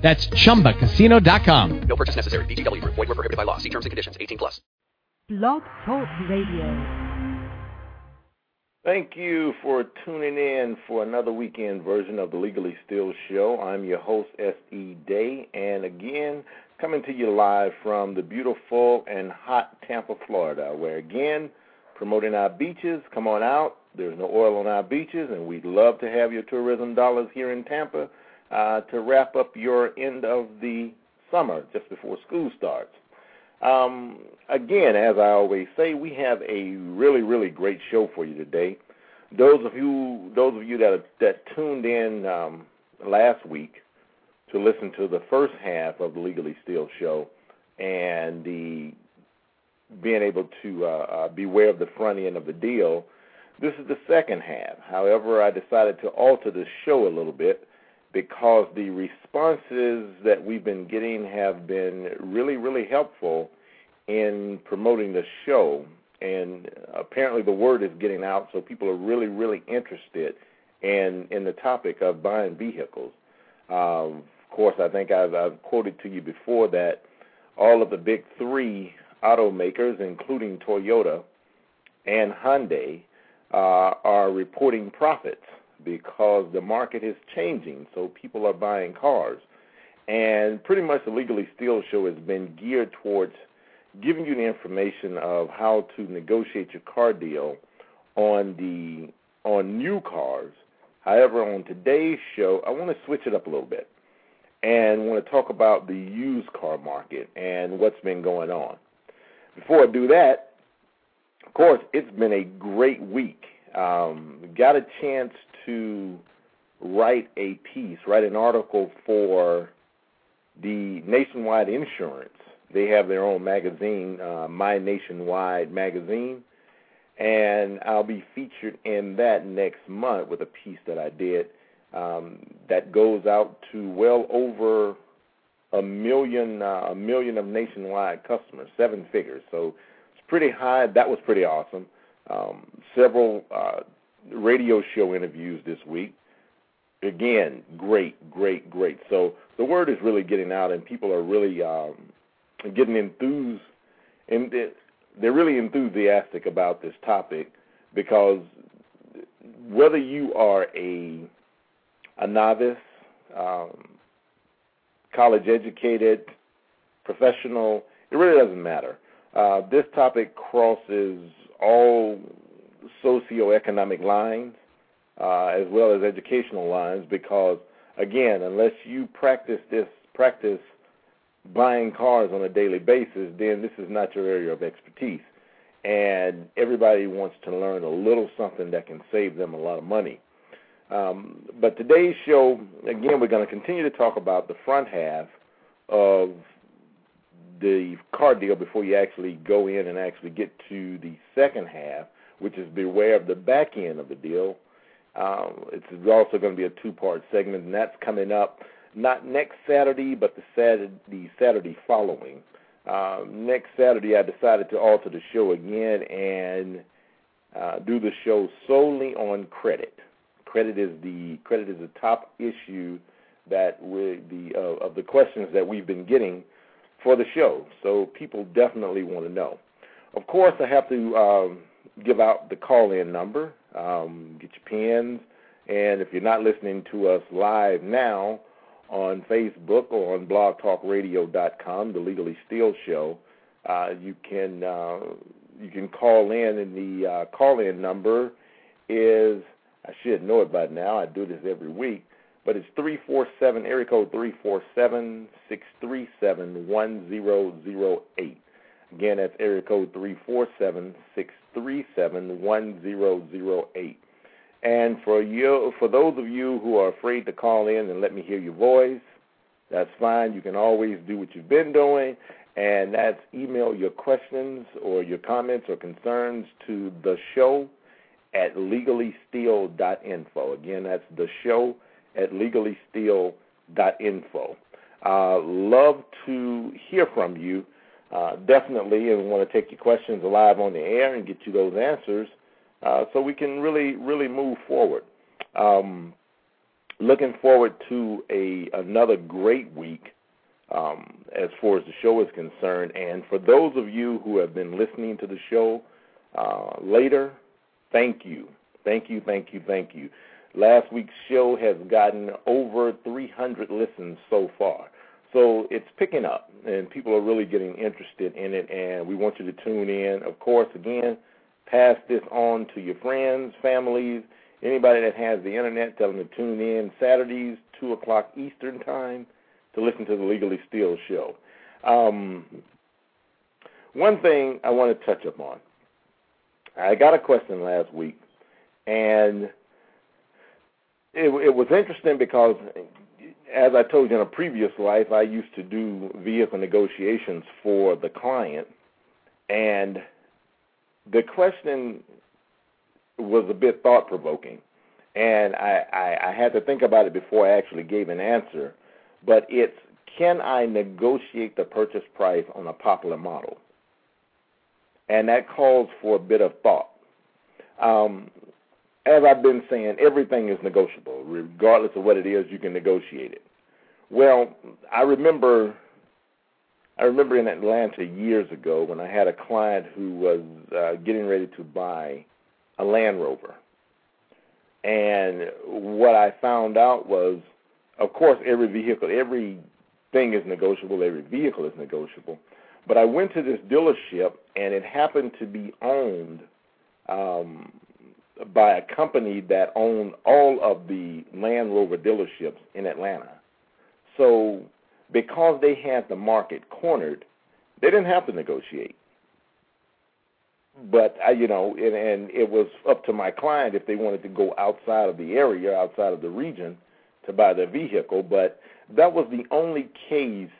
That's chumbacasino.com. No purchase necessary. VGW Group. Void were prohibited by law. See terms and conditions. 18 plus. Blog Talk Radio. Thank you for tuning in for another weekend version of the Legally Steal Show. I'm your host, S.E. Day, and again, coming to you live from the beautiful and hot Tampa, Florida, where again, promoting our beaches. Come on out. There's no oil on our beaches, and we'd love to have your tourism dollars here in Tampa uh, to wrap up your end of the summer just before school starts. Um, again, as I always say, we have a really, really great show for you today. Those of you, those of you that that tuned in um, last week to listen to the first half of the Legally Steal show and the being able to uh, uh, beware of the front end of the deal, this is the second half. However, I decided to alter the show a little bit because the responses that we've been getting have been really, really helpful in promoting the show. And apparently, the word is getting out, so people are really, really interested in in the topic of buying vehicles. Um, of course, I think I've, I've quoted to you before that all of the big three automakers, including Toyota and Hyundai, uh, are reporting profits because the market is changing, so people are buying cars. And pretty much the Legally Steal show has been geared towards giving you the information of how to negotiate your car deal on the on new cars. However, on today's show, I want to switch it up a little bit and want to talk about the used car market and what's been going on. Before I do that, of course, it's been a great week. Um, got a chance to write a piece, write an article for the Nationwide Insurance. They have their own magazine, uh, My Nationwide Magazine, and I'll be featured in that next month with a piece that I did um, that goes out to well over a million, uh, a million of nationwide customers, seven figures. So it's pretty high. That was pretty awesome. Um, several uh, radio show interviews this week. Again, great, great, great. So the word is really getting out, and people are really um, getting enthused, and they're really enthusiastic about this topic because whether you are a a novice, um, college educated, professional, it really doesn't matter. Uh, this topic crosses all socioeconomic lines uh, as well as educational lines because again, unless you practice this practice buying cars on a daily basis, then this is not your area of expertise. And everybody wants to learn a little something that can save them a lot of money. Um, but today's show, again, we're going to continue to talk about the front half of the car deal before you actually go in and actually get to the second half, which is beware of the back end of the deal. Um, it's also going to be a two-part segment, and that's coming up not next Saturday, but the Saturday, Saturday following. Um, next Saturday, I decided to alter the show again and uh, do the show solely on credit. Credit is the credit is the top issue that we the uh, of the questions that we've been getting for the show. So people definitely want to know. Of course, I have to um, give out the call-in number. Um, get your pens, and if you're not listening to us live now on Facebook or on BlogTalkRadio.com, the Legally Steal Show, uh, you can uh, you can call in, and the uh, call-in number is I should know it by now. I do this every week, but it's three four seven area code three four seven six three seven one zero zero eight. Again, that's area code three four seven six three seven one zero zero eight. And for you, for those of you who are afraid to call in and let me hear your voice, that's fine. You can always do what you've been doing and that's email your questions or your comments or concerns to the show at legallysteal.info. Again, that's the show at legallysteal.info. Uh, love to hear from you, uh, definitely, and want to take your questions live on the air and get you those answers uh, so we can really, really move forward. Um, looking forward to a another great week um, as far as the show is concerned. And for those of you who have been listening to the show uh, later, thank you, thank you, thank you, thank you. Last week's show has gotten over 300 listens so far. So it's picking up, and people are really getting interested in it, and we want you to tune in. Of course, again, pass this on to your friends, families, anybody that has the internet. Tell them to tune in Saturdays, 2 o'clock Eastern Time, to listen to the Legally Steal show. Um, one thing I want to touch upon. I got a question last week, and it, it was interesting because, as I told you in a previous life, I used to do vehicle negotiations for the client, and the question was a bit thought provoking, and I, I, I had to think about it before I actually gave an answer. But it's can I negotiate the purchase price on a popular model? And that calls for a bit of thought. Um, as I've been saying, everything is negotiable. Regardless of what it is, you can negotiate it. Well, I remember I remember in Atlanta years ago when I had a client who was uh, getting ready to buy a Land Rover. And what I found out was, of course, every vehicle, everything is negotiable, every vehicle is negotiable. But I went to this dealership, and it happened to be owned um, by a company that owned all of the Land Rover dealerships in Atlanta. So, because they had the market cornered, they didn't have to negotiate. But I, you know, and, and it was up to my client if they wanted to go outside of the area, outside of the region, to buy their vehicle. But that was the only case.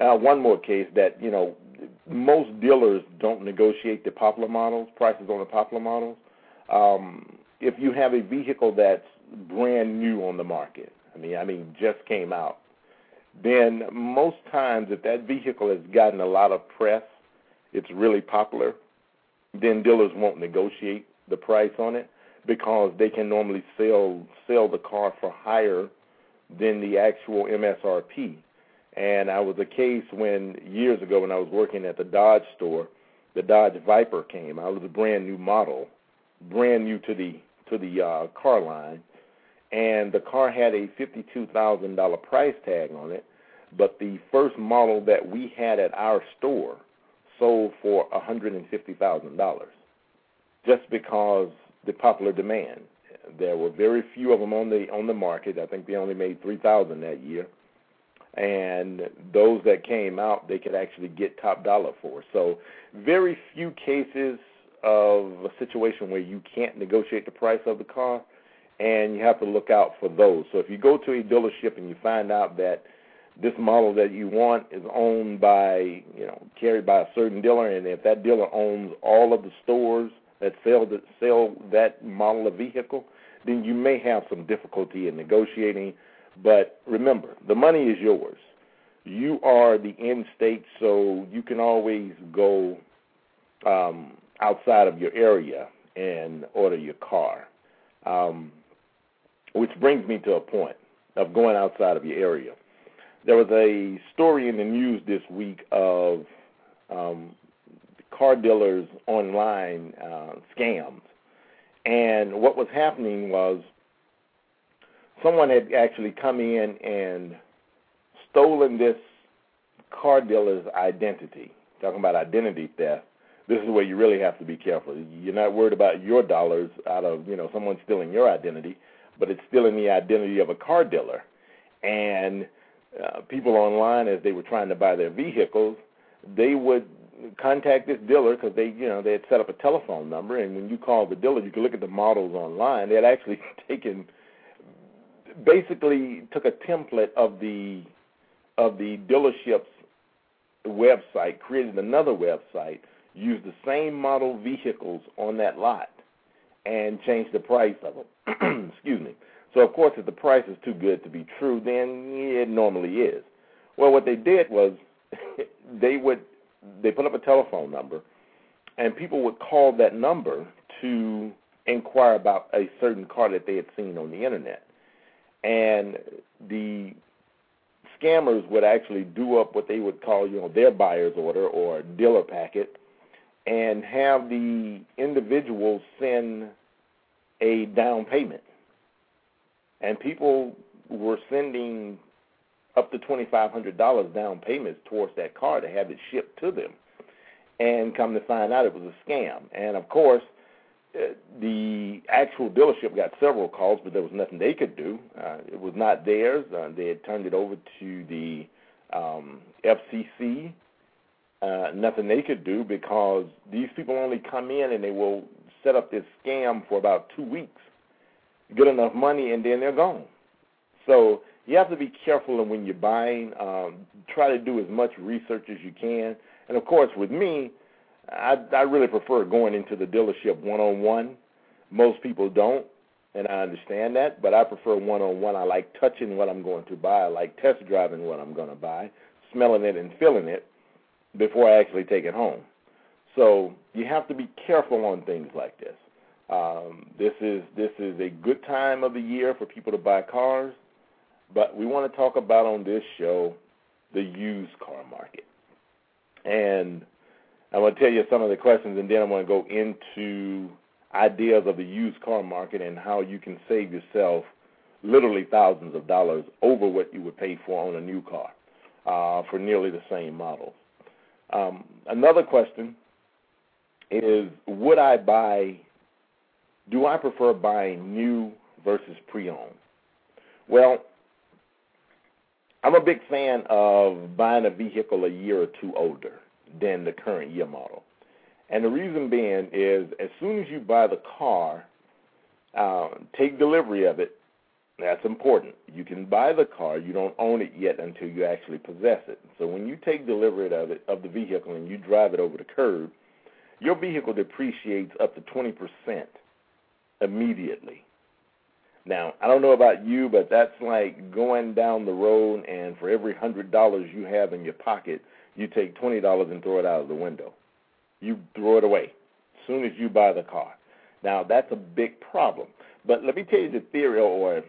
Uh, one more case that you know most dealers don't negotiate the popular models prices on the popular models um, if you have a vehicle that's brand new on the market, I mean, I mean, just came out, then most times if that vehicle has gotten a lot of press, it's really popular, then dealers won't negotiate the price on it because they can normally sell sell the car for higher than the actual MSRP. And I was a case when years ago when I was working at the Dodge store, the Dodge Viper came out. It was a brand new model, brand new to the to the uh, car line, and the car had a fifty-two thousand dollar price tag on it. But the first model that we had at our store sold for a hundred and fifty thousand dollars, just because the popular demand. There were very few of them on the on the market. I think they only made three thousand that year, and those that came out they could actually get top dollar for. So very few cases of a situation where you can't negotiate the price of the car, and you have to look out for those. So if you go to a dealership and you find out that this model that you want is owned by, you know, carried by a certain dealer, and if that dealer owns all of the stores that sell that sell that model of vehicle, then you may have some difficulty in negotiating. But remember, the money is yours. You are the end state, so you can always go um, outside of your area and order your car. Um, which brings me to a point of going outside of your area. There was a story in the news this week of um, car dealers online uh, scams. And what was happening was someone had actually come in and stolen this car dealer's identity. Talking about identity theft this is where you really have to be careful. You're not worried about your dollars out of you know someone stealing your identity, but it's stealing the identity of a car dealer. And uh, people online, as they were trying to buy their vehicles, they would contact this dealer because they you know they had set up a telephone number, and when you called the dealer, you could look at the models online. They had actually taken basically took a template of the of the dealership's website created another website, used the same model vehicles on that lot, and change the price of them. Excuse me. So of course, if the price is too good to be true, then it normally is. Well, what they did was they would they put up a telephone number, and people would call that number to inquire about a certain car that they had seen on the internet, and the scammers would actually do up what they would call you know their buyer's order or dealer packet, and have the individual send a down payment and people were sending up to twenty five hundred dollars down payments towards that car to have it shipped to them, and come to find out it was a scam. And of course, uh, the actual dealership got several calls, but there was nothing they could do. Uh, it was not theirs. Uh, they had turned it over to the um, FCC. Uh, nothing they could do because these people only come in and they will set up this scam for about two weeks get enough money, and then they're gone. So you have to be careful when you're buying. Um, try to do as much research as you can. And of course, with me, I, I really prefer going into the dealership one on one. Most people don't, and I understand that, but I prefer one on one. I like touching what I'm going to buy. I like test driving what I'm going to buy, smelling it and feeling it before I actually take it home. So you have to be careful on things like this. Um, this is this is a good time of the year for people to buy cars, but we want to talk about on this show the used car market. And I'm going to tell you some of the questions, and then I'm going to go into ideas of the used car market and how you can save yourself literally thousands of dollars over what you would pay for on a new car uh, for nearly the same model. Um, another question is Would I buy do I prefer buying new versus pre owned? Well, I'm a big fan of buying a vehicle a year or two older than the current year model. And the reason being is as soon as you buy the car, uh, take delivery of it. That's important. You can buy the car, you don't own it yet until you actually possess it. So when you take delivery of it of the vehicle and you drive it over the curb, your vehicle depreciates up to 20% immediately. Now, I don't know about you, but that's like going down the road and for every hundred dollars you have in your pocket, you take twenty dollars and throw it out of the window. You throw it away as soon as you buy the car. Now that's a big problem. But let me tell you the theory or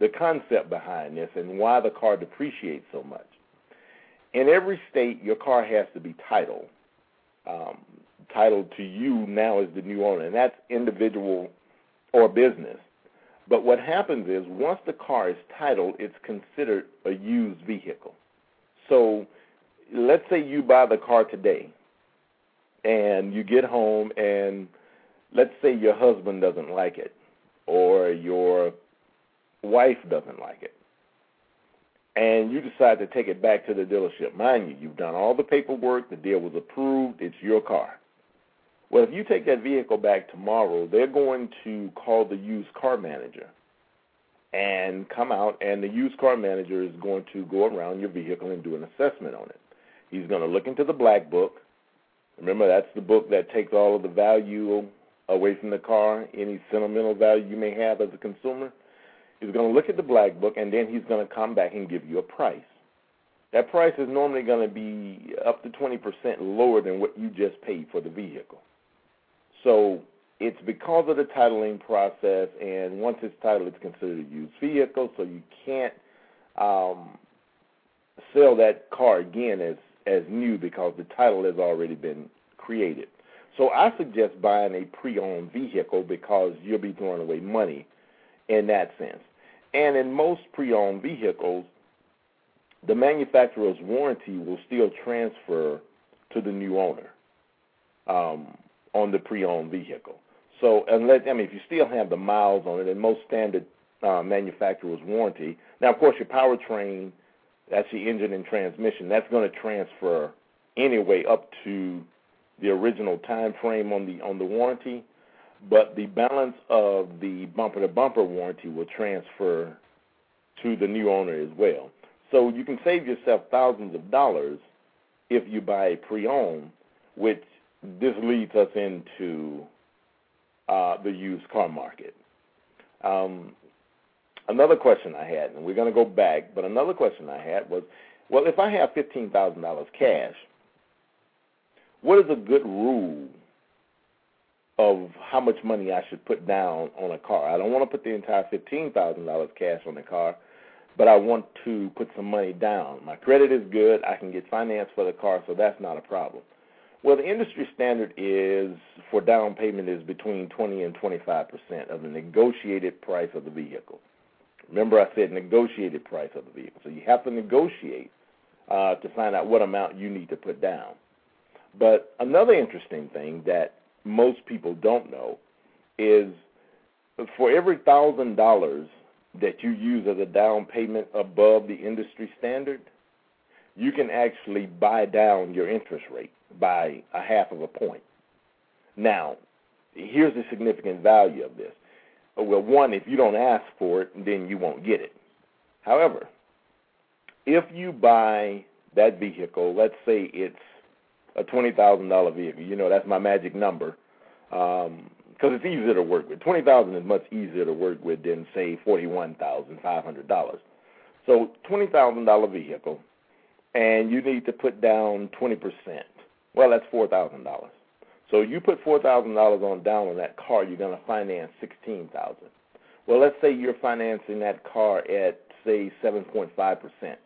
the concept behind this and why the car depreciates so much. In every state, your car has to be titled. Um, titled to you now as the new owner, and that's individual or business. But what happens is once the car is titled, it's considered a used vehicle. So let's say you buy the car today and you get home and let's say your husband doesn't like it or your wife doesn't like it and you decide to take it back to the dealership. Mind you, you've done all the paperwork, the deal was approved, it's your car. Well, if you take that vehicle back tomorrow, they're going to call the used car manager and come out, and the used car manager is going to go around your vehicle and do an assessment on it. He's going to look into the black book. Remember, that's the book that takes all of the value away from the car, any sentimental value you may have as a consumer. He's going to look at the black book, and then he's going to come back and give you a price. That price is normally going to be up to 20% lower than what you just paid for the vehicle. So it's because of the titling process, and once it's titled, it's considered a used vehicle, so you can't um, sell that car again as as new because the title has already been created. So I suggest buying a pre-owned vehicle because you'll be throwing away money in that sense. And in most pre-owned vehicles, the manufacturer's warranty will still transfer to the new owner. Um, on the pre-owned vehicle. So unless I mean, if you still have the miles on it, and most standard uh, manufacturer's warranty. Now, of course, your powertrain, that's the engine and transmission, that's going to transfer anyway up to the original time frame on the on the warranty. But the balance of the bumper to bumper warranty will transfer to the new owner as well. So you can save yourself thousands of dollars if you buy a pre-owned, which this leads us into uh, the used car market. Um, another question I had, and we're going to go back, but another question I had was, well, if I have fifteen thousand dollars cash, what is a good rule of how much money I should put down on a car? I don't want to put the entire fifteen thousand dollars cash on the car, but I want to put some money down. My credit is good; I can get finance for the car, so that's not a problem. Well, the industry standard is for down payment is between 20 and 25 percent of the negotiated price of the vehicle. Remember, I said negotiated price of the vehicle, so you have to negotiate uh, to find out what amount you need to put down. But another interesting thing that most people don't know is for every thousand dollars that you use as a down payment above the industry standard, you can actually buy down your interest rate by a half of a point. Now, here's the significant value of this. Well, one, if you don't ask for it, then you won't get it. However, if you buy that vehicle, let's say it's a twenty thousand dollar vehicle. You know that's my magic number because um, it's easier to work with. Twenty thousand is much easier to work with than say forty one thousand five hundred dollars. So twenty thousand dollar vehicle, and you need to put down twenty percent. Well, that's four thousand dollars. So you put four thousand dollars on down on that car, you're going to finance sixteen thousand. Well, let's say you're financing that car at say seven point five percent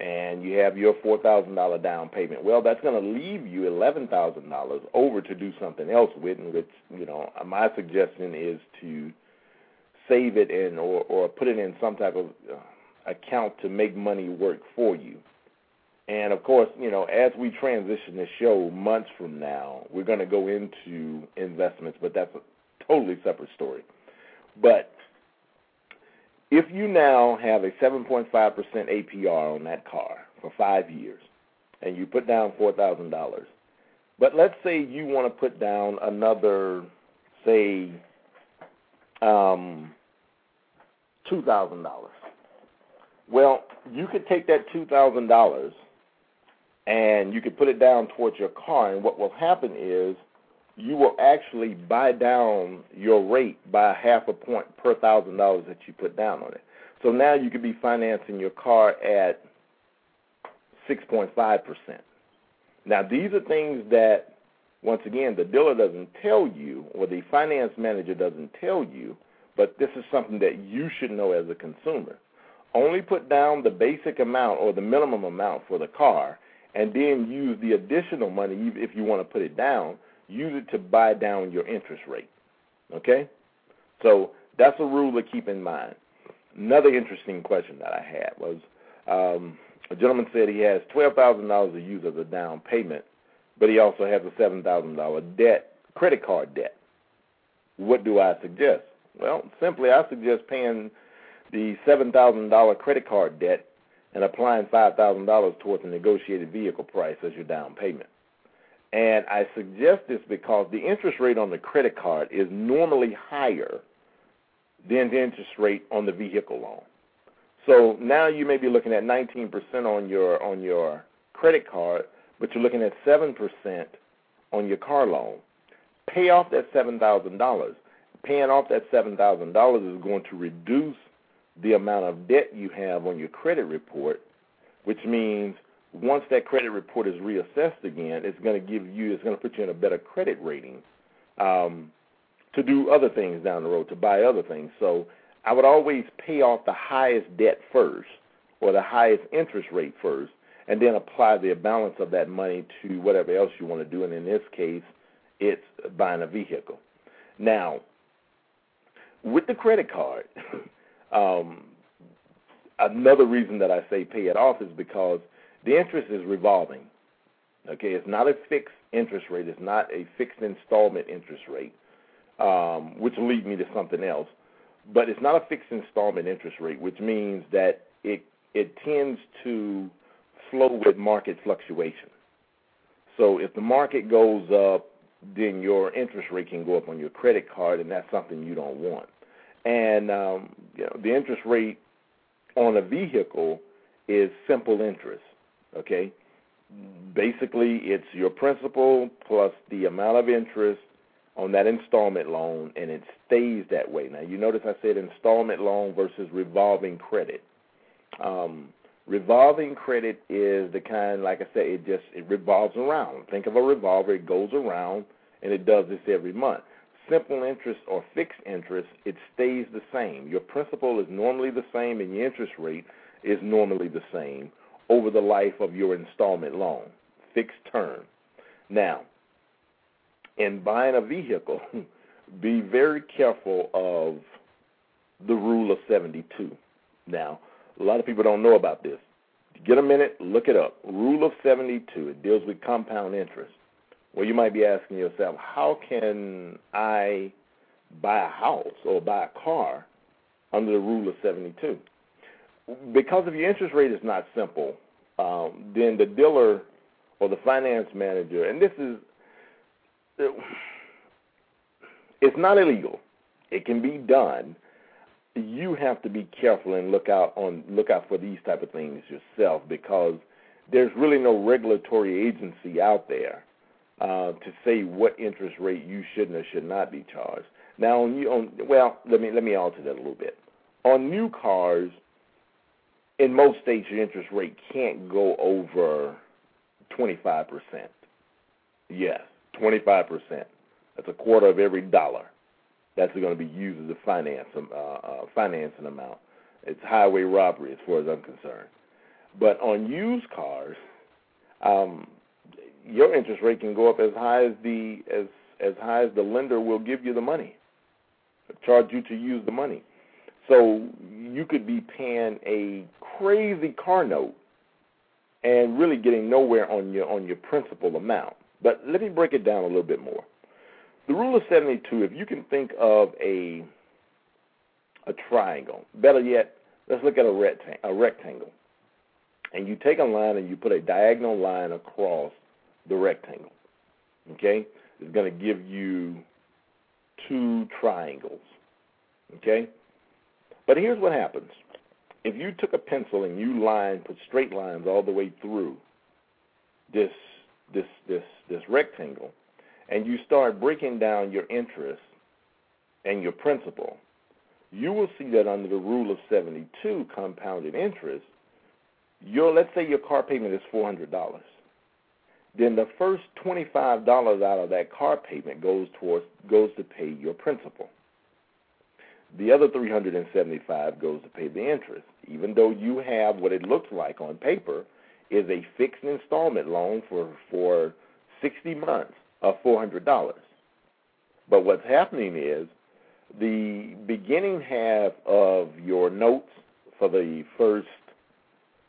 and you have your four thousand dollar down payment. Well, that's going to leave you eleven thousand dollars over to do something else with, which you know my suggestion is to save it in or or put it in some type of uh, account to make money work for you. And of course, you know, as we transition the show months from now, we're going to go into investments, but that's a totally separate story. But if you now have a 7.5% APR on that car for five years, and you put down $4,000, but let's say you want to put down another, say, um, $2,000. Well, you could take that $2,000 and you could put it down towards your car, and what will happen is you will actually buy down your rate by half a point per thousand dollars that you put down on it. So now you could be financing your car at 6.5%. Now, these are things that, once again, the dealer doesn't tell you or the finance manager doesn't tell you, but this is something that you should know as a consumer. Only put down the basic amount or the minimum amount for the car and then use the additional money if you want to put it down use it to buy down your interest rate. Okay? So that's a rule to keep in mind. Another interesting question that I had was um, a gentleman said he has twelve thousand dollars to use as a down payment, but he also has a seven thousand dollar debt, credit card debt. What do I suggest? Well, simply I suggest paying the seven thousand dollar credit card debt and applying five thousand dollars towards a negotiated vehicle price as your down payment. And I suggest this because the interest rate on the credit card is normally higher than the interest rate on the vehicle loan. So now you may be looking at 19% on your on your credit card, but you're looking at 7% on your car loan. Pay off that $7,000. Paying off that $7,000 is going to reduce the amount of debt you have on your credit report, which means once that credit report is reassessed again, it's going to give you, it's going to put you in a better credit rating um, to do other things down the road, to buy other things. So I would always pay off the highest debt first or the highest interest rate first, and then apply the balance of that money to whatever else you want to do. And in this case, it's buying a vehicle. Now, with the credit card, um, another reason that I say pay it off is because the interest is revolving. Okay, it's not a fixed interest rate. It's not a fixed installment interest rate, um, which will lead me to something else. But it's not a fixed installment interest rate, which means that it it tends to flow with market fluctuation. So if the market goes up, then your interest rate can go up on your credit card, and that's something you don't want. And um, you know, the interest rate on a vehicle is simple interest. Okay, basically it's your principal plus the amount of interest on that installment loan, and it stays that way. Now, you notice I said installment loan versus revolving credit. Um, revolving credit is the kind, like I said, it just it revolves around. Think of a revolver; it goes around, and it does this every month. Simple interest or fixed interest, it stays the same. Your principal is normally the same, and your interest rate is normally the same over the life of your installment loan, fixed term. Now, in buying a vehicle, be very careful of the rule of 72. Now, a lot of people don't know about this. Get a minute, look it up. Rule of 72. It deals with compound interest. Well, you might be asking yourself, how can I buy a house or buy a car under the rule of 72? Because if your interest rate is not simple, um, then the dealer or the finance manager, and this is it's not illegal. It can be done. You have to be careful and look out on look out for these type of things yourself because there's really no regulatory agency out there uh, to say what interest rate you shouldn't or should not be charged. Now, on you on well, let me let me alter that a little bit. On new cars, in most states, your interest rate can't go over twenty five percent. Yes, 25%. That's a quarter of every dollar. That's going to be used as a finance um, uh, uh, financing amount. It's highway robbery as far as I'm concerned. But on used cars, um, your interest rate can go up as high as the as as high as the lender will give you the money, charge you to use the money. So you could be paying a crazy car note and really getting nowhere on your on your principal amount. But let me break it down a little bit more. The rule of 72, if you can think of a a triangle, better yet, let's look at a, rectang- a rectangle. And you take a line and you put a diagonal line across the rectangle. Okay? It's going to give you two triangles. Okay? But here's what happens. If you took a pencil and you line, put straight lines all the way through this this this this rectangle and you start breaking down your interest and your principal, you will see that under the rule of 72 compounded interest, your let's say your car payment is $400. Then the first $25 out of that car payment goes towards goes to pay your principal. The other 375 goes to pay the interest. Even though you have what it looks like on paper, is a fixed installment loan for for 60 months of $400. But what's happening is the beginning half of your notes for the first,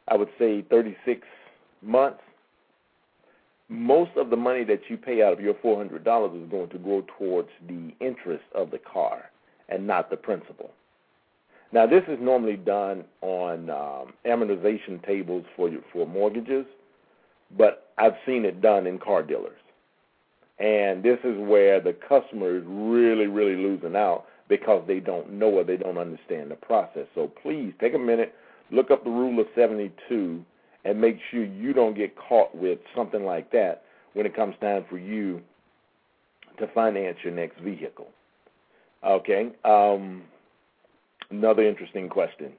I would say, 36 months, most of the money that you pay out of your $400 is going to go towards the interest of the car and not the principal. Now, this is normally done on um, amortization tables for for mortgages, but I've seen it done in car dealers, and this is where the customer is really, really losing out because they don't know or they don't understand the process. So please take a minute, look up the rule of 72, and make sure you don't get caught with something like that when it comes time for you to finance your next vehicle. Okay. Um, Another interesting question.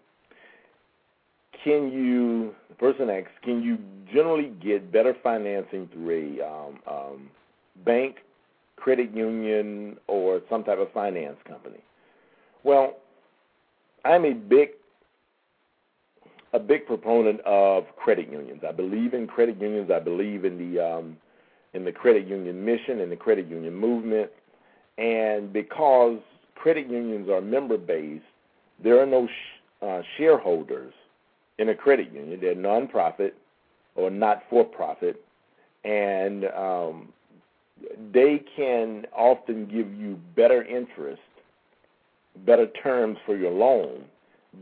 Can you, the person asks, can you generally get better financing through a um, um, bank, credit union, or some type of finance company? Well, I'm a big a big proponent of credit unions. I believe in credit unions. I believe in the um, in the credit union mission and the credit union movement. And because credit unions are member based, there are no sh- uh, shareholders in a credit union. They're nonprofit or not for profit, and um, they can often give you better interest, better terms for your loan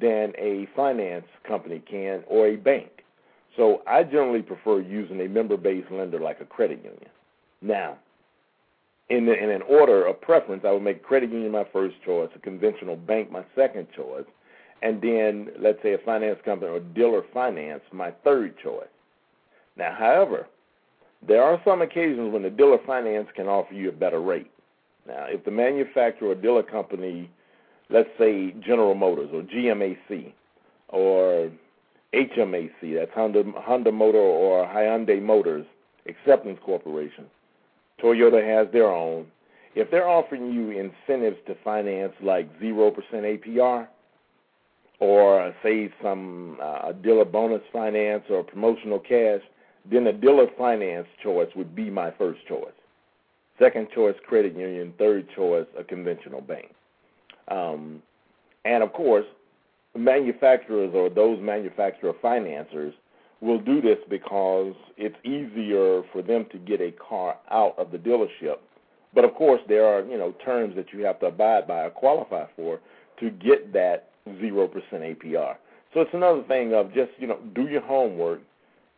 than a finance company can or a bank. So I generally prefer using a member-based lender like a credit union. Now, in, the, in an order of preference, I would make credit union my first choice, a conventional bank my second choice, and then let's say a finance company or dealer finance my third choice. Now, however, there are some occasions when the dealer finance can offer you a better rate. Now, if the manufacturer or dealer company, let's say General Motors or GMAC or HMAC, that's Honda, Honda Motor or Hyundai Motors Acceptance Corporation, Toyota has their own. If they're offering you incentives to finance like 0% APR or say some uh, dealer bonus finance or promotional cash, then a dealer finance choice would be my first choice. Second choice, credit union. Third choice, a conventional bank. Um, and of course, manufacturers or those manufacturer financiers will do this because it's easier for them to get a car out of the dealership. But of course, there are you know terms that you have to abide by or qualify for to get that zero percent APR. So it's another thing of just you know do your homework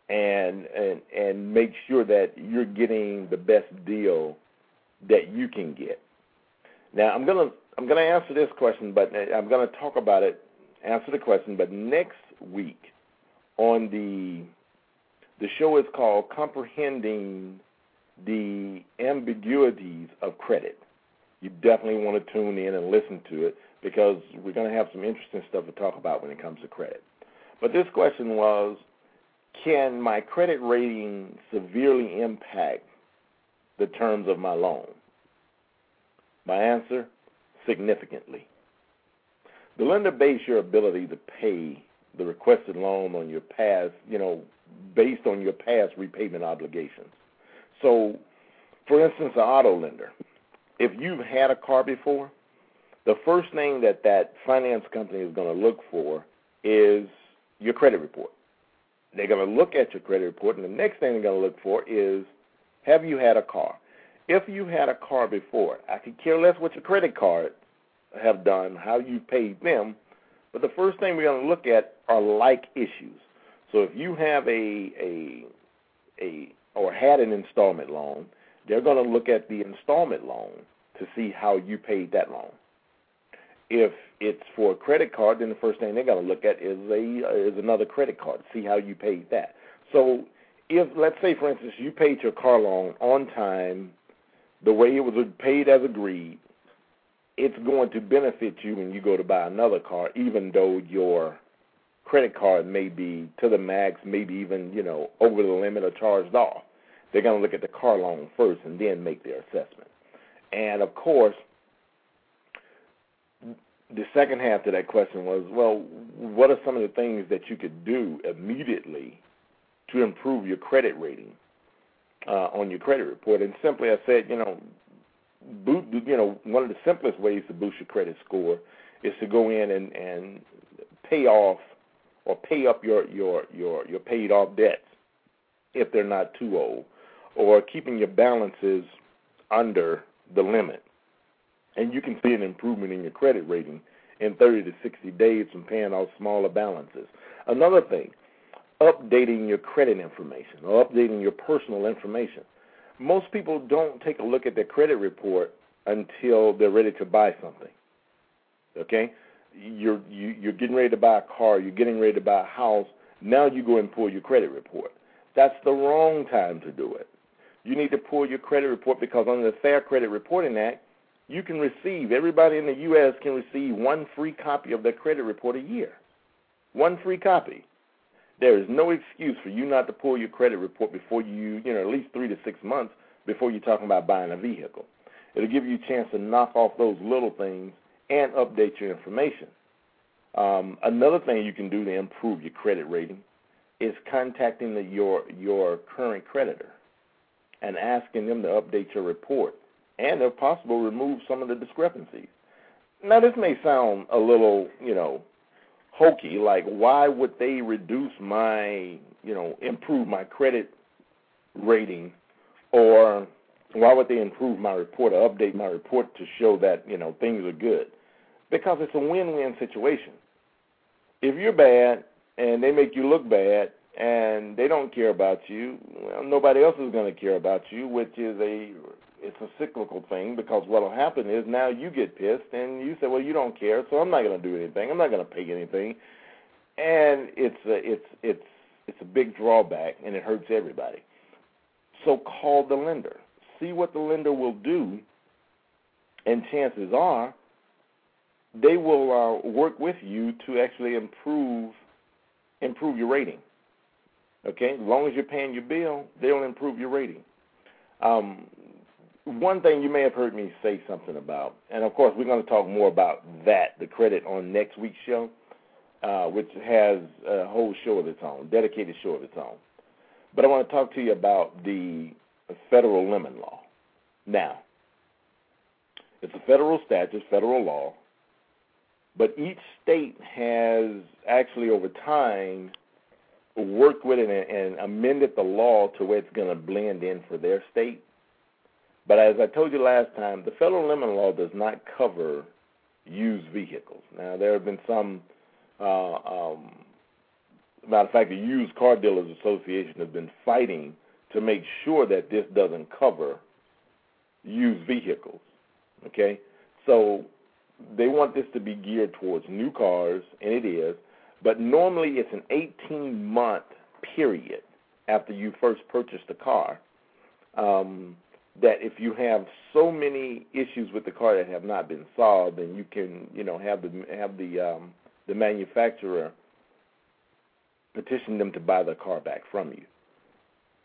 and and and make sure that you're getting the best deal that you can get. Now I'm gonna I'm gonna answer this question, but uh, I'm gonna talk about it, answer the question. But next week on the the show is called Comprehending the Ambiguities of Credit. You definitely want to tune in and listen to it because we're going to have some interesting stuff to talk about when it comes to credit. But this question was Can my credit rating severely impact the terms of my loan? My answer significantly. The lender base your ability to pay the requested loan on your past, you know, based on your past repayment obligations. So, for instance, an auto lender, if you've had a car before, the first thing that that finance company is going to look for is your credit report. They're going to look at your credit report, and the next thing they're going to look for is have you had a car? If you had a car before, I could care less what your credit cards have done, how you paid them, but the first thing we're going to look at are like issues. So if you have a a a or had an installment loan, they're going to look at the installment loan to see how you paid that loan. If it's for a credit card, then the first thing they're going to look at is a is another credit card, see how you paid that. So if let's say for instance you paid your car loan on time, the way it was paid as agreed, it's going to benefit you when you go to buy another car, even though your credit card may be to the max, maybe even you know over the limit or charged off. They're going to look at the car loan first and then make their assessment. And of course, the second half to that question was, well, what are some of the things that you could do immediately to improve your credit rating uh, on your credit report? And simply, I said, you know, boot, you know, one of the simplest ways to boost your credit score is to go in and and pay off or pay up your your your your paid off debts if they're not too old, or keeping your balances under the limit. And you can see an improvement in your credit rating in 30 to 60 days from paying off smaller balances. Another thing, updating your credit information or updating your personal information most people don't take a look at their credit report until they're ready to buy something. Okay, you're you, you're getting ready to buy a car, you're getting ready to buy a house. Now you go and pull your credit report. That's the wrong time to do it. You need to pull your credit report because under the Fair Credit Reporting Act, you can receive everybody in the U.S. can receive one free copy of their credit report a year. One free copy. There is no excuse for you not to pull your credit report before you, you know, at least three to six months before you're talking about buying a vehicle. It'll give you a chance to knock off those little things and update your information. Um, another thing you can do to improve your credit rating is contacting the, your your current creditor and asking them to update your report and, if possible, remove some of the discrepancies. Now, this may sound a little, you know, hokey. Like, why would they reduce my, you know, improve my credit rating, or why would they improve my report or update my report to show that you know things are good? Because it's a win-win situation. If you're bad and they make you look bad and they don't care about you, well, nobody else is going to care about you, which is a it's a cyclical thing because what'll happen is now you get pissed and you say, well, you don't care, so I'm not going to do anything. I'm not going to pay anything, and it's a, it's it's it's a big drawback and it hurts everybody. So call the lender. See what the lender will do, and chances are they will uh, work with you to actually improve improve your rating. Okay, as long as you're paying your bill, they'll improve your rating. Um, one thing you may have heard me say something about, and of course we're going to talk more about that, the credit on next week's show, uh, which has a whole show of its own, dedicated show of its own. But I want to talk to you about the federal lemon law. Now, it's a federal statute, federal law, but each state has actually over time worked with it and, and amended the law to where it's going to blend in for their state. But as I told you last time, the federal lemon law does not cover used vehicles. Now there have been some. Uh, um, matter of fact, the Used Car Dealers Association has been fighting to make sure that this doesn't cover used vehicles. Okay, so they want this to be geared towards new cars, and it is. But normally, it's an 18 month period after you first purchased the car. Um, that if you have so many issues with the car that have not been solved, then you can, you know, have the have the um, the manufacturer petition them to buy the car back from you,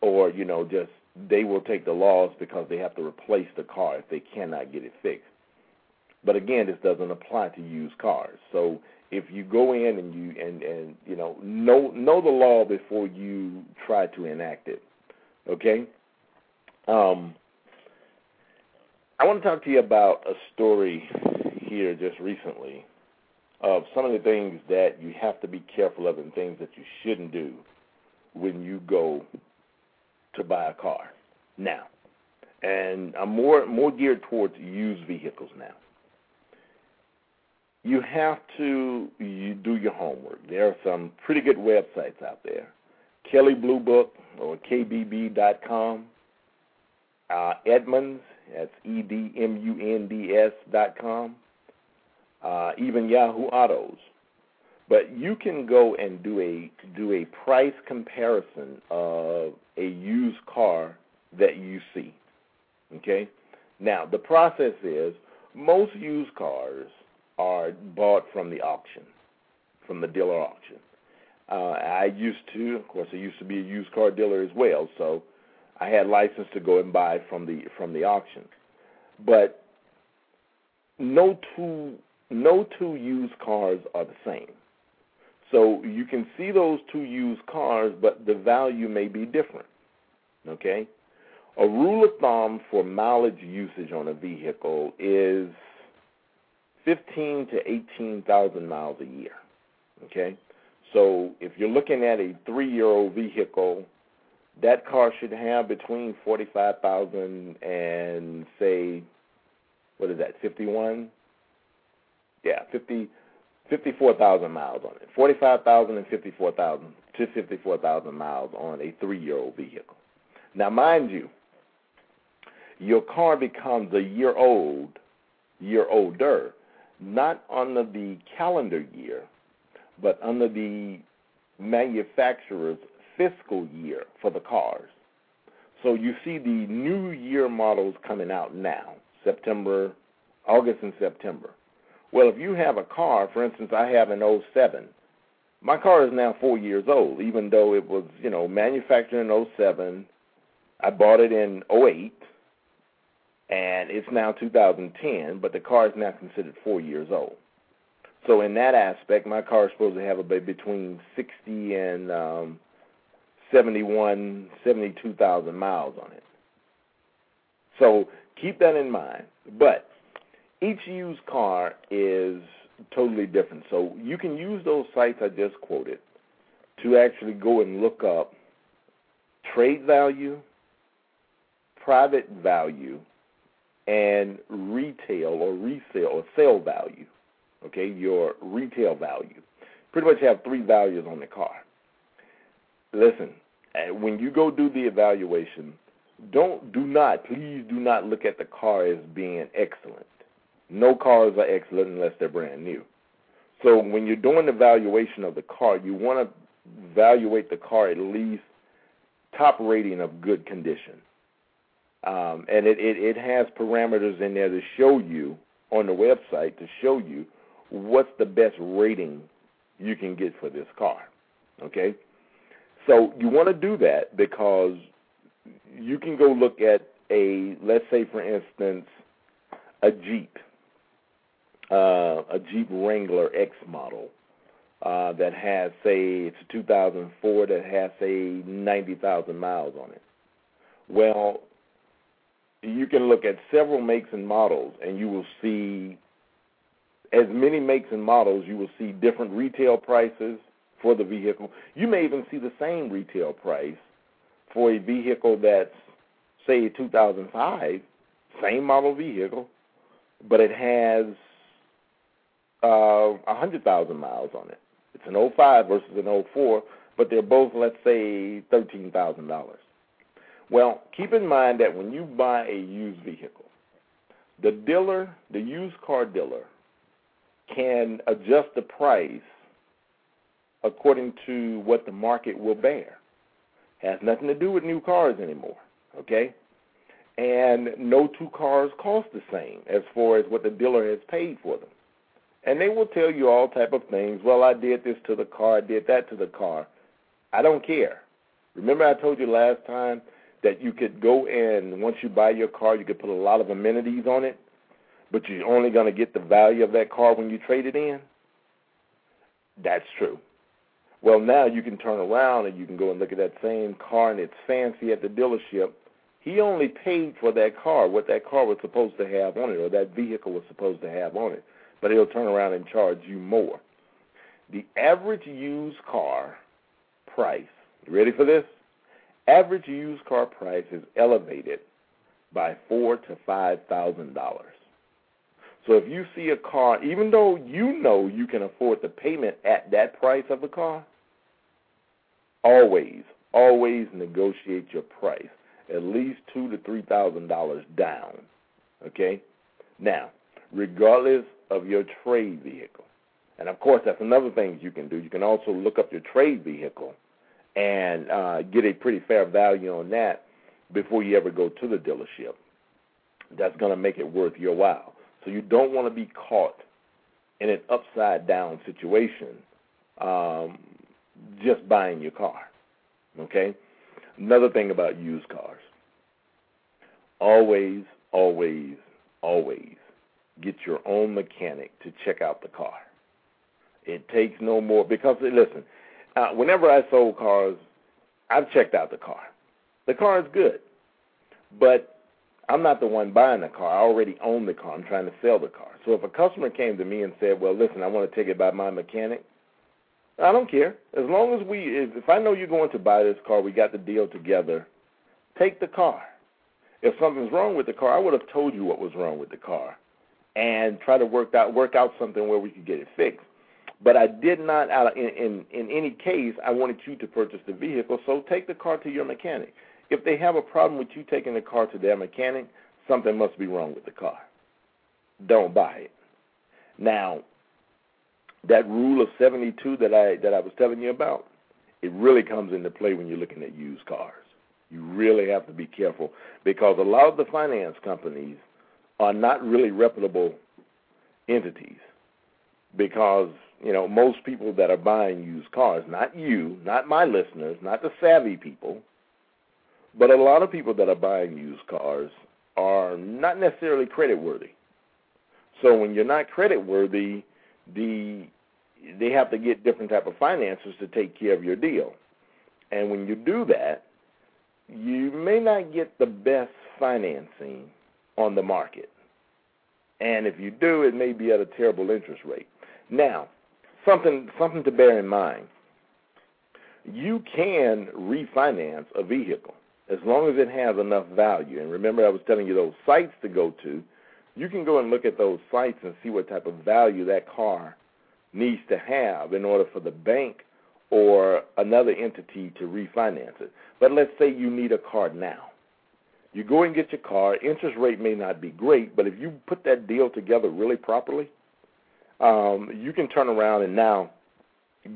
or you know, just they will take the loss because they have to replace the car if they cannot get it fixed. But again, this doesn't apply to used cars. So if you go in and you and and you know know know the law before you try to enact it. Okay. Um, I want to talk to you about a story here just recently of some of the things that you have to be careful of and things that you shouldn't do when you go to buy a car now. And I'm more more geared towards used vehicles now. You have to you do your homework. There are some pretty good websites out there. Kelley Blue Book or KBB.com. Uh, Edmunds that's E D M U N D S dot com. Uh, even Yahoo Autos. But you can go and do a do a price comparison of a used car that you see. Okay? Now the process is most used cars are bought from the auction, from the dealer auction. Uh, I used to, of course, I used to be a used car dealer as well, so I had license to go and buy from the from the auction. But no two no two used cars are the same. So you can see those two used cars, but the value may be different. Okay? A rule of thumb for mileage usage on a vehicle is 15 to 18,000 miles a year. Okay? So if you're looking at a 3-year-old vehicle that car should have between forty five thousand and say what is that, fifty one? Yeah, fifty fifty four thousand miles on it. Forty five thousand and fifty four thousand to fifty four thousand miles on a three year old vehicle. Now mind you, your car becomes a year old, year older, not under the calendar year, but under the manufacturer's fiscal year for the cars. So you see the new year models coming out now, September, August and September. Well, if you have a car, for instance, I have an 07. My car is now 4 years old even though it was, you know, manufactured in 07. I bought it in 08 and it's now 2010, but the car is now considered 4 years old. So in that aspect, my car is supposed to have between 60 and um 71, 72,000 miles on it. So keep that in mind. But each used car is totally different. So you can use those sites I just quoted to actually go and look up trade value, private value, and retail or resale or sale value. Okay, your retail value. Pretty much have three values on the car listen, uh, when you go do the evaluation, don't do not please do not look at the car as being excellent. No cars are excellent unless they're brand new. So when you're doing the evaluation of the car, you want to evaluate the car at least top rating of good condition. Um, and it, it, it has parameters in there to show you on the website to show you what's the best rating you can get for this car. Okay? So you want to do that because you can go look at a, let's say, for instance, a Jeep, uh, a Jeep Wrangler X model uh, that has, say, it's a 2004 that has, say, 90,000 miles on it. Well, you can look at several makes and models, and you will see as many makes and models. You will see different retail prices for the vehicle. You may even see the same retail price for a vehicle that's, say, a 2005, same model vehicle, but it has uh, 100,000 miles on it. It's an 05 versus an 04, but they're both, let's say, $13,000. Well, keep in mind that when you buy a used vehicle, the dealer, the used car dealer, can adjust the price according to what the market will bear. Has nothing to do with new cars anymore, okay? And no two cars cost the same as far as what the dealer has paid for them. And they will tell you all type of things. Well, I did this to the car, I did that to the car. I don't care. Remember I told you last time that you could go in once you buy your car, you could put a lot of amenities on it, but you're only going to get the value of that car when you trade it in. That's true. Well, now you can turn around and you can go and look at that same car and it's fancy at the dealership. He only paid for that car, what that car was supposed to have on it, or that vehicle was supposed to have on it, but he'll turn around and charge you more. The average used car price, you ready for this? Average used car price is elevated by four to five thousand dollars. So if you see a car, even though you know you can afford the payment at that price of the car, always, always negotiate your price at least two to three thousand dollars down. Okay? Now, regardless of your trade vehicle. And of course that's another thing you can do. You can also look up your trade vehicle and uh, get a pretty fair value on that before you ever go to the dealership. That's going to make it worth your while. So you don't want to be caught in an upside down situation um, just buying your car. Okay? Another thing about used cars always, always, always get your own mechanic to check out the car. It takes no more because listen, uh, whenever I sold cars, I've checked out the car. The car is good, but I'm not the one buying the car. I already own the car. I'm trying to sell the car. So if a customer came to me and said, "Well, listen, I want to take it by my mechanic," I don't care. As long as we, if, I know you're going to buy this car, we got the deal together. Take the car. If something's wrong with the car, I would have told you what was wrong with the car, and try to work out work out something where we could get it fixed. But I did not, in, in, in any case, I wanted you to purchase the vehicle, so take the car to your mechanic. If they have a problem with you taking the car to their mechanic, something must be wrong with the car. Don't buy it. Now, that rule of 72 that I that I was telling you about, it really comes into play when you're looking at used cars. You really have to be careful because a lot of the finance companies are not really reputable entities because you know, most people that are buying used cars, not you, not my listeners, not the savvy people, but a lot of people that are buying used cars are not necessarily credit worthy. So when you're not credit worthy, the they have to get different type of financiers to take care of your deal. And when you do that, you may not get the best financing on the market. And if you do, it may be at a terrible interest rate. Now, something something to bear in mind. You can refinance a vehicle as long as it has enough value. And remember, I was telling you those sites to go to. You can go and look at those sites and see what type of value that car needs to have in order for the bank or another entity to refinance it. But let's say you need a car now. You go and get your car. Interest rate may not be great, but if you put that deal together really properly, um, you can turn around and now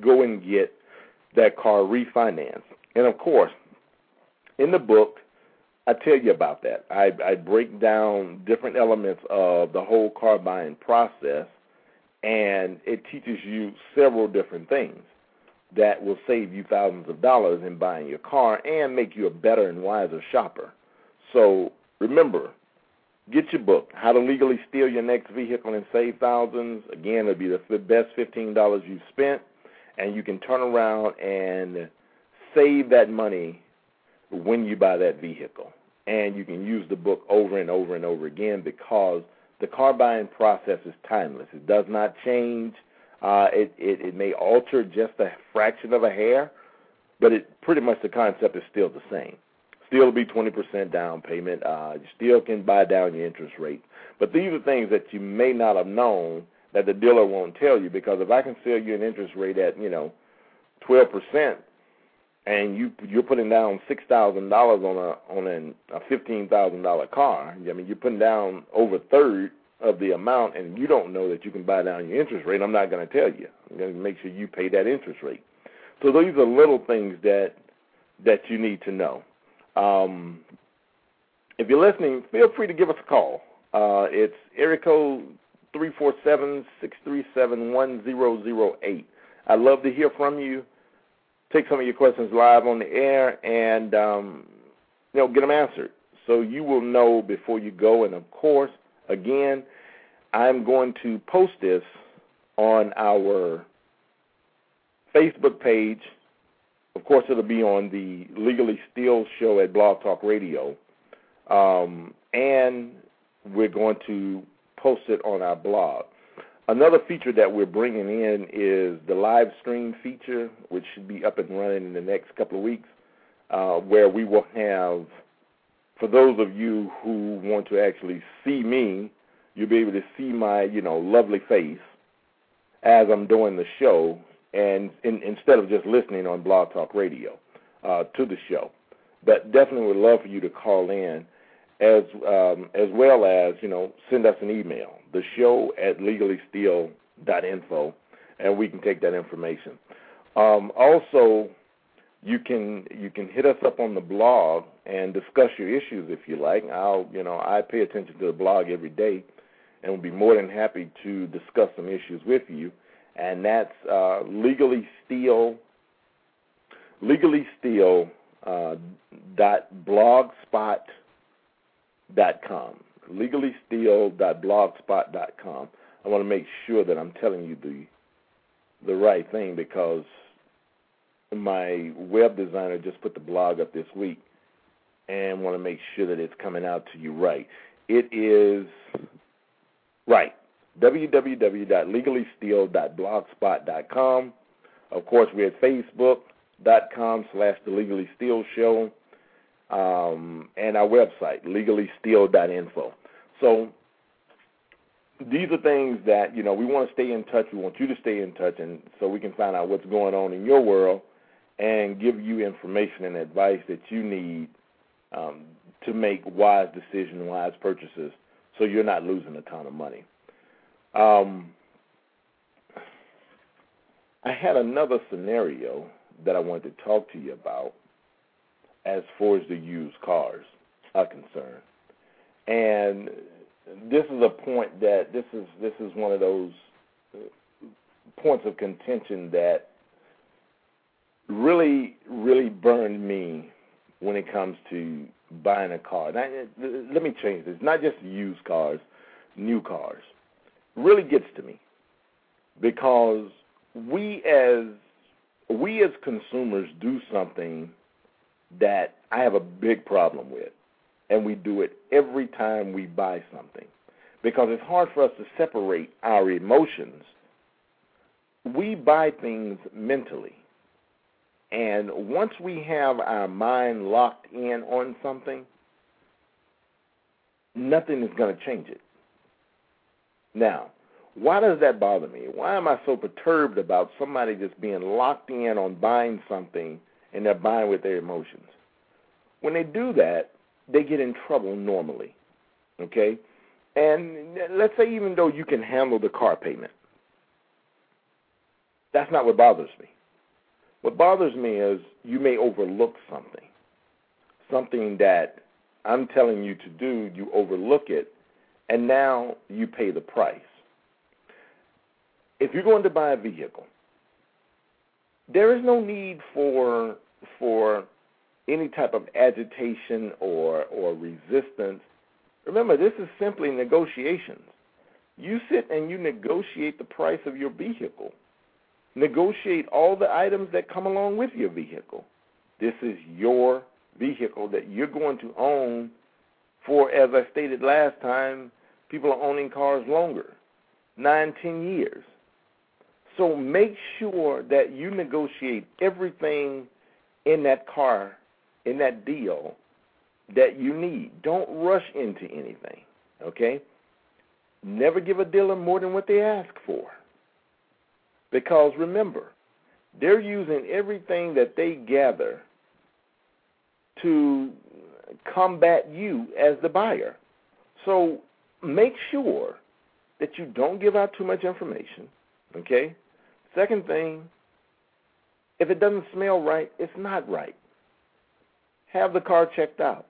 go and get that car refinance. And of course, in the book, I tell you about that. I, I break down different elements of the whole car buying process, and it teaches you several different things that will save you thousands of dollars in buying your car and make you a better and wiser shopper. So remember, get your book, How to Legally Steal Your Next Vehicle and Save Thousands. Again, it'll be the best $15 you've spent, and you can turn around and save that money when you buy that vehicle. And you can use the book over and over and over again because the car buying process is timeless. It does not change. Uh, it, it, it may alter just a fraction of a hair, but it pretty much the concept is still the same. Still be 20% down payment. Uh, you still can buy down your interest rate. But these are things that you may not have known that the dealer won't tell you because if I can sell you an interest rate at you know 12%, and you you're putting down six thousand dollars on a on an, a fifteen thousand dollar car. I mean, you're putting down over a third of the amount, and you don't know that you can buy down your interest rate. I'm not going to tell you. I'm going to make sure you pay that interest rate. So these are little things that that you need to know. Um, if you're listening, feel free to give us a call. Uh, it's area code three four seven six three seven one zero zero eight. I'd love to hear from you take some of your questions live on the air and um, you know get them answered so you will know before you go and of course again i'm going to post this on our facebook page of course it'll be on the legally steal show at blog talk radio. Um, and we're going to post it on our blog. Another feature that we're bringing in is the live stream feature, which should be up and running in the next couple of weeks, uh, where we will have, for those of you who want to actually see me, you'll be able to see my, you know, lovely face as I'm doing the show, and in, instead of just listening on Blog Talk Radio uh, to the show. But definitely would love for you to call in as um, as well as you know send us an email the show at legallysteal.info and we can take that information. Um, also you can you can hit us up on the blog and discuss your issues if you like. I'll you know i pay attention to the blog every day and will be more than happy to discuss some issues with you and that's uh, legally steal legally steal uh, dot blogspot dot com, legallysteal.blogspot.com. I want to make sure that I'm telling you the the right thing because my web designer just put the blog up this week and want to make sure that it's coming out to you right. It is right www.legallysteal.blogspot.com. Of course, we're at facebook.com slash the Legally Show um, and our website, legallysteal.info. So these are things that, you know, we want to stay in touch. We want you to stay in touch and so we can find out what's going on in your world and give you information and advice that you need um, to make wise decisions, wise purchases, so you're not losing a ton of money. Um, I had another scenario that I wanted to talk to you about as far as the used cars are concerned. And this is a point that this is this is one of those points of contention that really really burned me when it comes to buying a car. Now, let me change this. Not just used cars, new cars. Really gets to me because we as we as consumers do something that I have a big problem with, and we do it every time we buy something because it's hard for us to separate our emotions. We buy things mentally. And once we have our mind locked in on something, nothing is going to change it. Now, why does that bother me? Why am I so perturbed about somebody just being locked in on buying something and they're buying with their emotions. When they do that, they get in trouble normally. Okay? And let's say even though you can handle the car payment, that's not what bothers me. What bothers me is you may overlook something, something that I'm telling you to do, you overlook it, and now you pay the price. If you're going to buy a vehicle, there is no need for for any type of agitation or or resistance. Remember, this is simply negotiations. You sit and you negotiate the price of your vehicle. Negotiate all the items that come along with your vehicle. This is your vehicle that you're going to own for, as I stated last time, people are owning cars longer nine, ten years. So make sure that you negotiate everything in that car, in that deal, that you need. Don't rush into anything, okay? Never give a dealer more than what they ask for. Because remember, they're using everything that they gather to combat you as the buyer. So make sure that you don't give out too much information, okay? Second thing, if it doesn't smell right, it's not right. Have the car checked out.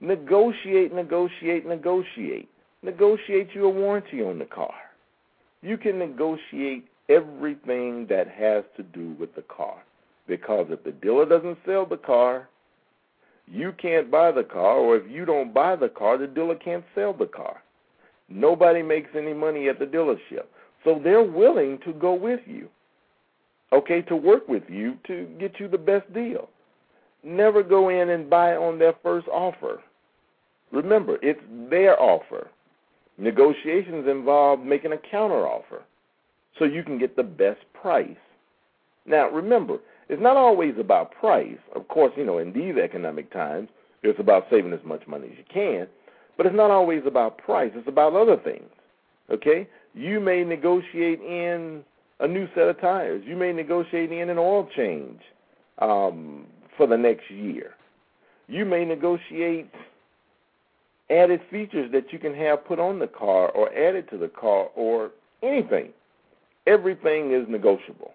Negotiate, negotiate, negotiate. Negotiate you a warranty on the car. You can negotiate everything that has to do with the car. Because if the dealer doesn't sell the car, you can't buy the car, or if you don't buy the car, the dealer can't sell the car. Nobody makes any money at the dealership. So they're willing to go with you, okay, to work with you to get you the best deal. Never go in and buy on their first offer. Remember, it's their offer. Negotiations involve making a counteroffer so you can get the best price. Now, remember, it's not always about price. Of course, you know, in these economic times, it's about saving as much money as you can, but it's not always about price. It's about other things. Okay? You may negotiate in a new set of tires. You may negotiate in an oil change um, for the next year. You may negotiate added features that you can have put on the car or added to the car or anything. Everything is negotiable.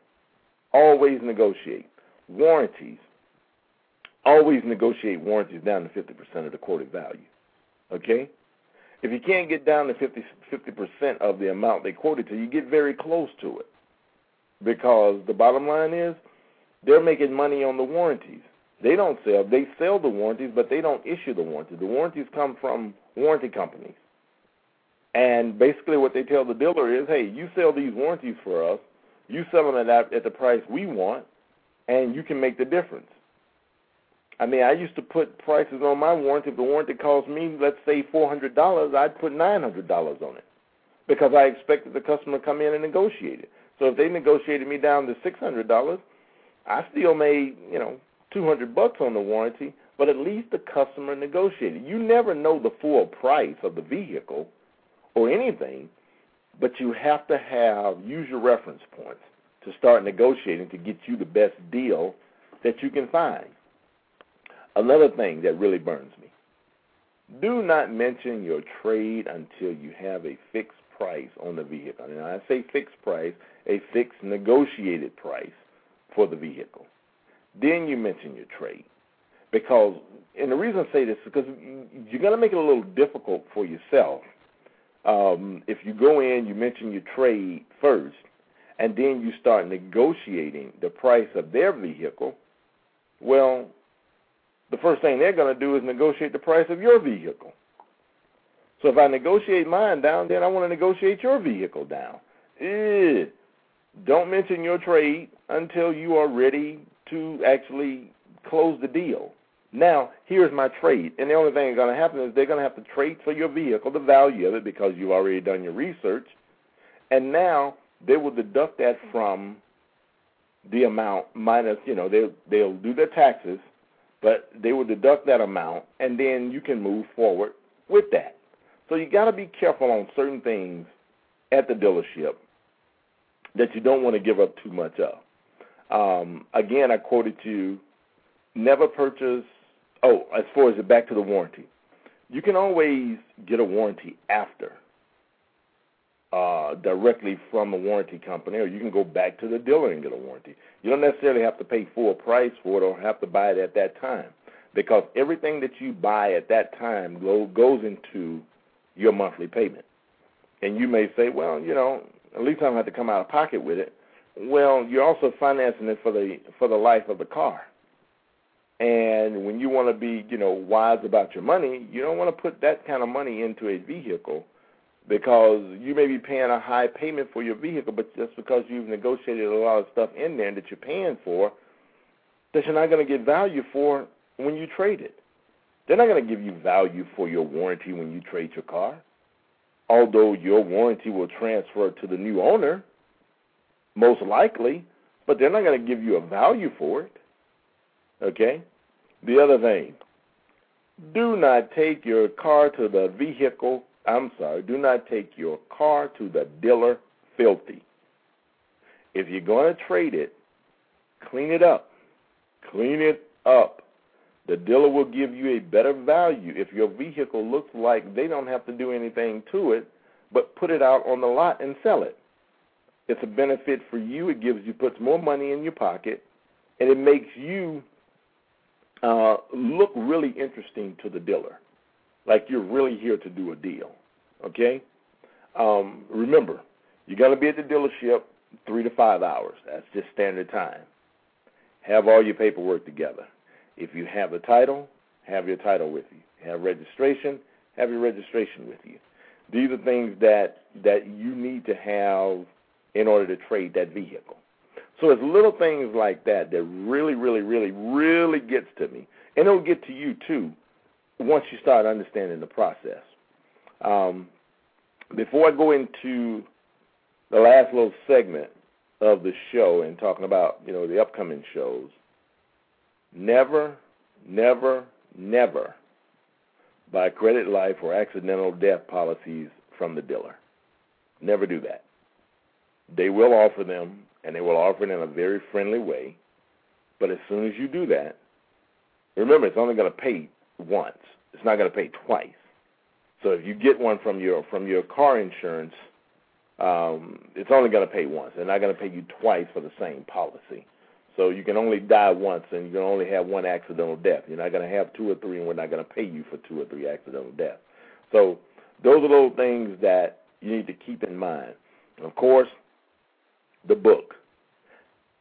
Always negotiate. Warranties. Always negotiate warranties down to 50% of the quoted value. Okay? If you can't get down to 50, 50% of the amount they quoted to, you get very close to it. Because the bottom line is they're making money on the warranties. They don't sell. They sell the warranties, but they don't issue the warranties. The warranties come from warranty companies. And basically what they tell the dealer is, hey, you sell these warranties for us, you sell them at, at the price we want, and you can make the difference. I mean, I used to put prices on my warranty. If the warranty cost me, let's say four hundred dollars, I'd put nine hundred dollars on it because I expected the customer to come in and negotiate it. So if they negotiated me down to six hundred dollars, I still made you know two hundred bucks on the warranty, but at least the customer negotiated. You never know the full price of the vehicle or anything but you have to have use your reference points to start negotiating to get you the best deal that you can find. Another thing that really burns me. Do not mention your trade until you have a fixed price on the vehicle. And I say fixed price, a fixed negotiated price for the vehicle. Then you mention your trade. Because, and the reason I say this is because you're going to make it a little difficult for yourself um, if you go in, you mention your trade first, and then you start negotiating the price of their vehicle, well, the first thing they're going to do is negotiate the price of your vehicle. So if I negotiate mine down, then I want to negotiate your vehicle down. Ew. Don't mention your trade until you are ready to actually close the deal. Now, here's my trade. And the only thing that's going to happen is they're going to have to trade for your vehicle, the value of it, because you've already done your research. And now they will deduct that from the amount minus, you know, they'll, they'll do their taxes, but they will deduct that amount, and then you can move forward with that. So you got to be careful on certain things at the dealership that you don't want to give up too much of. Um, again, I quoted you never purchase oh, as far as the back to the warranty, you can always get a warranty after. uh, directly from a warranty company, or you can go back to the dealer and get a warranty. You don't necessarily have to pay full price for it or have to buy it at that time because everything that you buy at that time go, goes into your monthly payment. And you may say, well, you know, at least I don't have to come out of pocket with it. Well, you're also financing it for the for the life of the car. And when you want to be, you know, wise about your money, you don't want to put that kind of money into a vehicle because you may be paying a high payment for your vehicle, but just because you've negotiated a lot of stuff in there that you're paying for, that you're not going to get value for when you trade it. They're not going to give you value for your warranty when you trade your car, although your warranty will transfer to the new owner, most likely, but they're not going to give you a value for it. Okay? The other thing, do not take your car to the vehicle, I'm sorry, do not take your car to the dealer filthy. If you're going to trade it, clean it up. Clean it up. The dealer will give you a better value if your vehicle looks like they don't have to do anything to it, but put it out on the lot and sell it. It's a benefit for you. It gives you puts more money in your pocket, and it makes you uh, look really interesting to the dealer, like you're really here to do a deal. Okay. Um, remember, you're gonna be at the dealership three to five hours. That's just standard time. Have all your paperwork together. If you have a title, have your title with you. Have registration, have your registration with you. These are things that that you need to have in order to trade that vehicle. So it's little things like that that really, really, really, really gets to me, and it'll get to you too once you start understanding the process. Um, before I go into the last little segment of the show and talking about you know the upcoming shows, never, never, never buy credit life or accidental death policies from the dealer. Never do that. They will offer them, and they will offer it in a very friendly way. But as soon as you do that, remember it's only going to pay once. It's not going to pay twice. So if you get one from your from your car insurance, um, it's only going to pay once. They're not going to pay you twice for the same policy. So you can only die once, and you can only have one accidental death. You're not going to have two or three, and we're not going to pay you for two or three accidental deaths. So those are little things that you need to keep in mind. Of course, the book.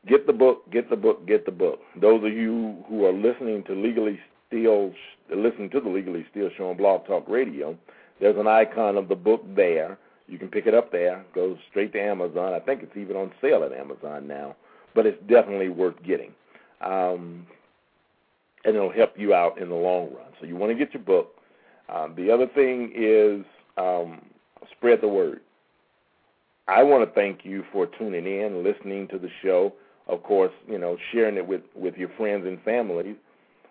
Get the book, get the book, get the book. Those of you who are listening to Legally Steal, listening to the Legally Steal show on Blog Talk Radio, there's an icon of the book there. You can pick it up there. Go straight to Amazon. I think it's even on sale at Amazon now, but it's definitely worth getting. Um, and it'll help you out in the long run. So you want to get your book. Um, the other thing is um, spread the word. I want to thank you for tuning in, listening to the show. Of course, you know, sharing it with with your friends and families.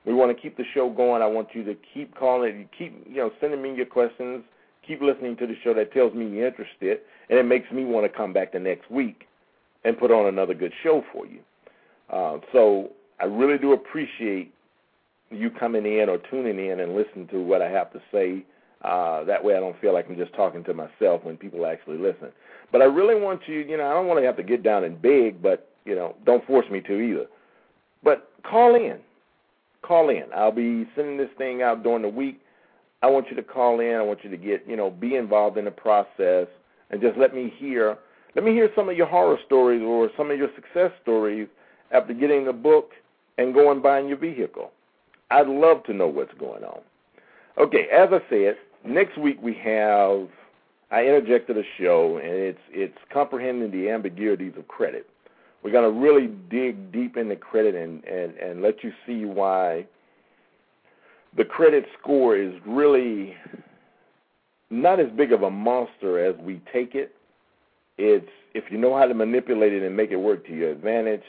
We want to keep the show going. I want you to keep calling, keep you know, sending me your questions. Keep listening to the show. That tells me you're interested, and it makes me want to come back the next week and put on another good show for you. Uh, so I really do appreciate you coming in or tuning in and listening to what I have to say. Uh, that way I don't feel like I'm just talking to myself when people actually listen. But I really want you, you know, I don't want to have to get down and beg, but, you know, don't force me to either. But call in. Call in. I'll be sending this thing out during the week. I want you to call in. I want you to get, you know, be involved in the process and just let me hear let me hear some of your horror stories or some of your success stories after getting the book and going buying your vehicle. I'd love to know what's going on. Okay, as I said, next week we have I interjected a show, and it's it's comprehending the ambiguities of credit. We're going to really dig deep into credit and, and, and let you see why the credit score is really not as big of a monster as we take it. It's if you know how to manipulate it and make it work to your advantage,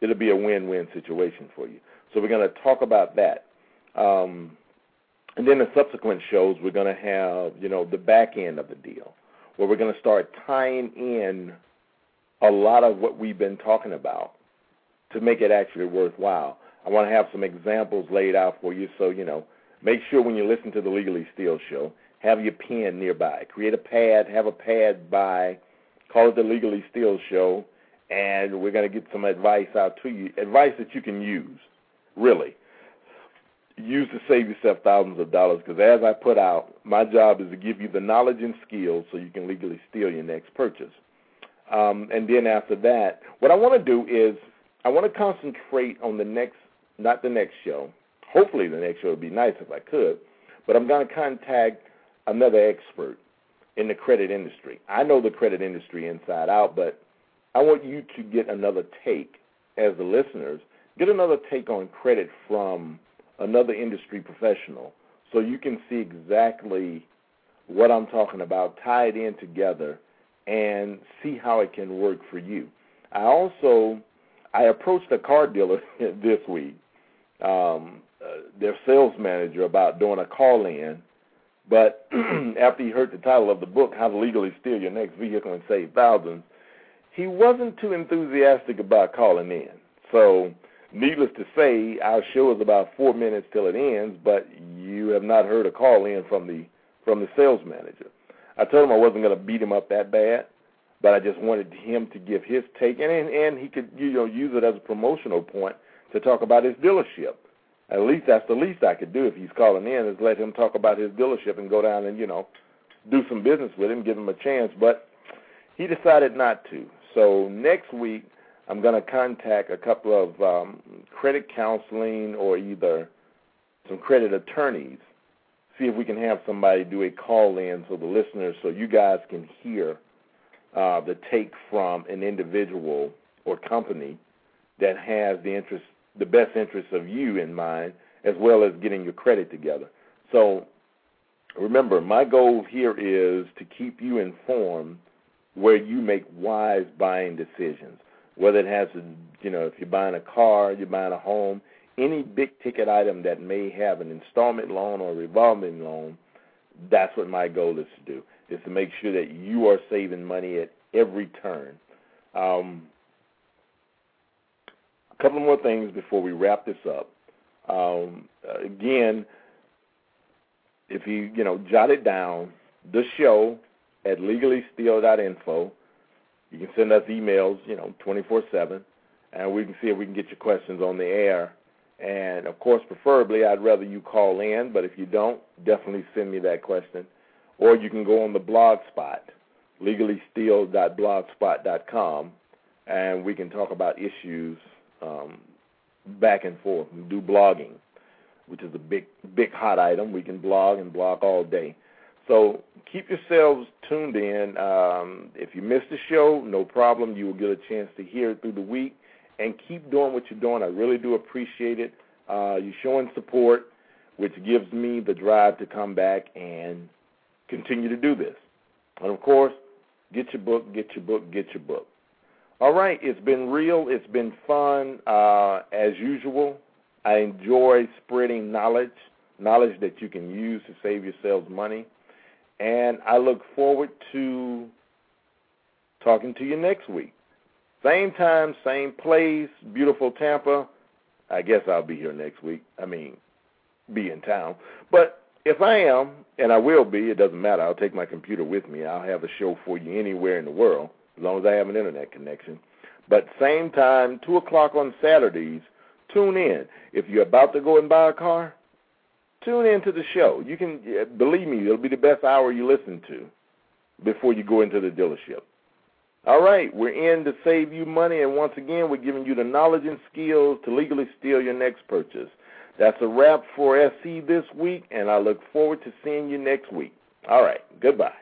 it'll be a win-win situation for you. So we're going to talk about that. Um, and then the subsequent shows, we're going to have, you know, the back end of the deal, where we're going to start tying in a lot of what we've been talking about to make it actually worthwhile. I want to have some examples laid out for you, so you know, make sure when you listen to the Legally Steal show, have your pen nearby. Create a pad, have a pad by, call it the Legally Steal Show, and we're going to get some advice out to you. Advice that you can use, really. Use to save yourself thousands of dollars because, as I put out, my job is to give you the knowledge and skills so you can legally steal your next purchase. Um, and then after that, what I want to do is I want to concentrate on the next, not the next show. Hopefully, the next show would be nice if I could, but I'm going to contact another expert in the credit industry. I know the credit industry inside out, but I want you to get another take as the listeners, get another take on credit from another industry professional so you can see exactly what I'm talking about, tie it in together, and see how it can work for you. I also I approached a car dealer this week, um, uh, their sales manager, about doing a call in. But after he heard the title of the book, How to Legally Steal Your Next Vehicle and Save Thousands, he wasn't too enthusiastic about calling in. So, needless to say, our show is about four minutes till it ends, but you have not heard a call in from the from the sales manager. I told him I wasn't going to beat him up that bad, but I just wanted him to give his take, and and he could you know use it as a promotional point to talk about his dealership. At least that's the least I could do if he's calling in is let him talk about his dealership and go down and you know do some business with him, give him a chance. But he decided not to. So next week I'm going to contact a couple of um, credit counseling or either some credit attorneys see if we can have somebody do a call in so the listeners, so you guys can hear uh, the take from an individual or company that has the interest, the best interests of you in mind, as well as getting your credit together. So remember, my goal here is to keep you informed where you make wise buying decisions. Whether it has you know, if you're buying a car, you're buying a home, any big ticket item that may have an installment loan or revolving loan, that's what my goal is to do, is to make sure that you are saving money at every turn. Um, a couple more things before we wrap this up. Um, again, if you you know jot it down, the show at legallysteal.info. You can send us emails, you know, 24/7, and we can see if we can get your questions on the air and of course, preferably, I'd rather you call in, but if you don't, definitely send me that question. Or you can go on the blog spot, legallysteal.blogspot.com, and we can talk about issues um, back and forth. We do blogging, which is a big, big hot item. We can blog and blog all day. So keep yourselves tuned in. Um, if you missed the show, no problem. You will get a chance to hear it through the week and keep doing what you're doing. I really do appreciate it. Uh, you're showing support, which gives me the drive to come back and continue to do this. And of course, get your book, get your book, get your book. All right, it's been real. It's been fun. Uh, as usual, I enjoy spreading knowledge, knowledge that you can use to save yourselves money. And I look forward to talking to you next week. Same time, same place, beautiful Tampa. I guess I'll be here next week. I mean, be in town. But if I am, and I will be, it doesn't matter. I'll take my computer with me. I'll have a show for you anywhere in the world, as long as I have an internet connection. But same time, 2 o'clock on Saturdays, tune in. If you're about to go and buy a car, tune in to the show. You can, uh, believe me, it'll be the best hour you listen to before you go into the dealership. All right, we're in to save you money, and once again, we're giving you the knowledge and skills to legally steal your next purchase. That's a wrap for SE this week, and I look forward to seeing you next week. All right, goodbye.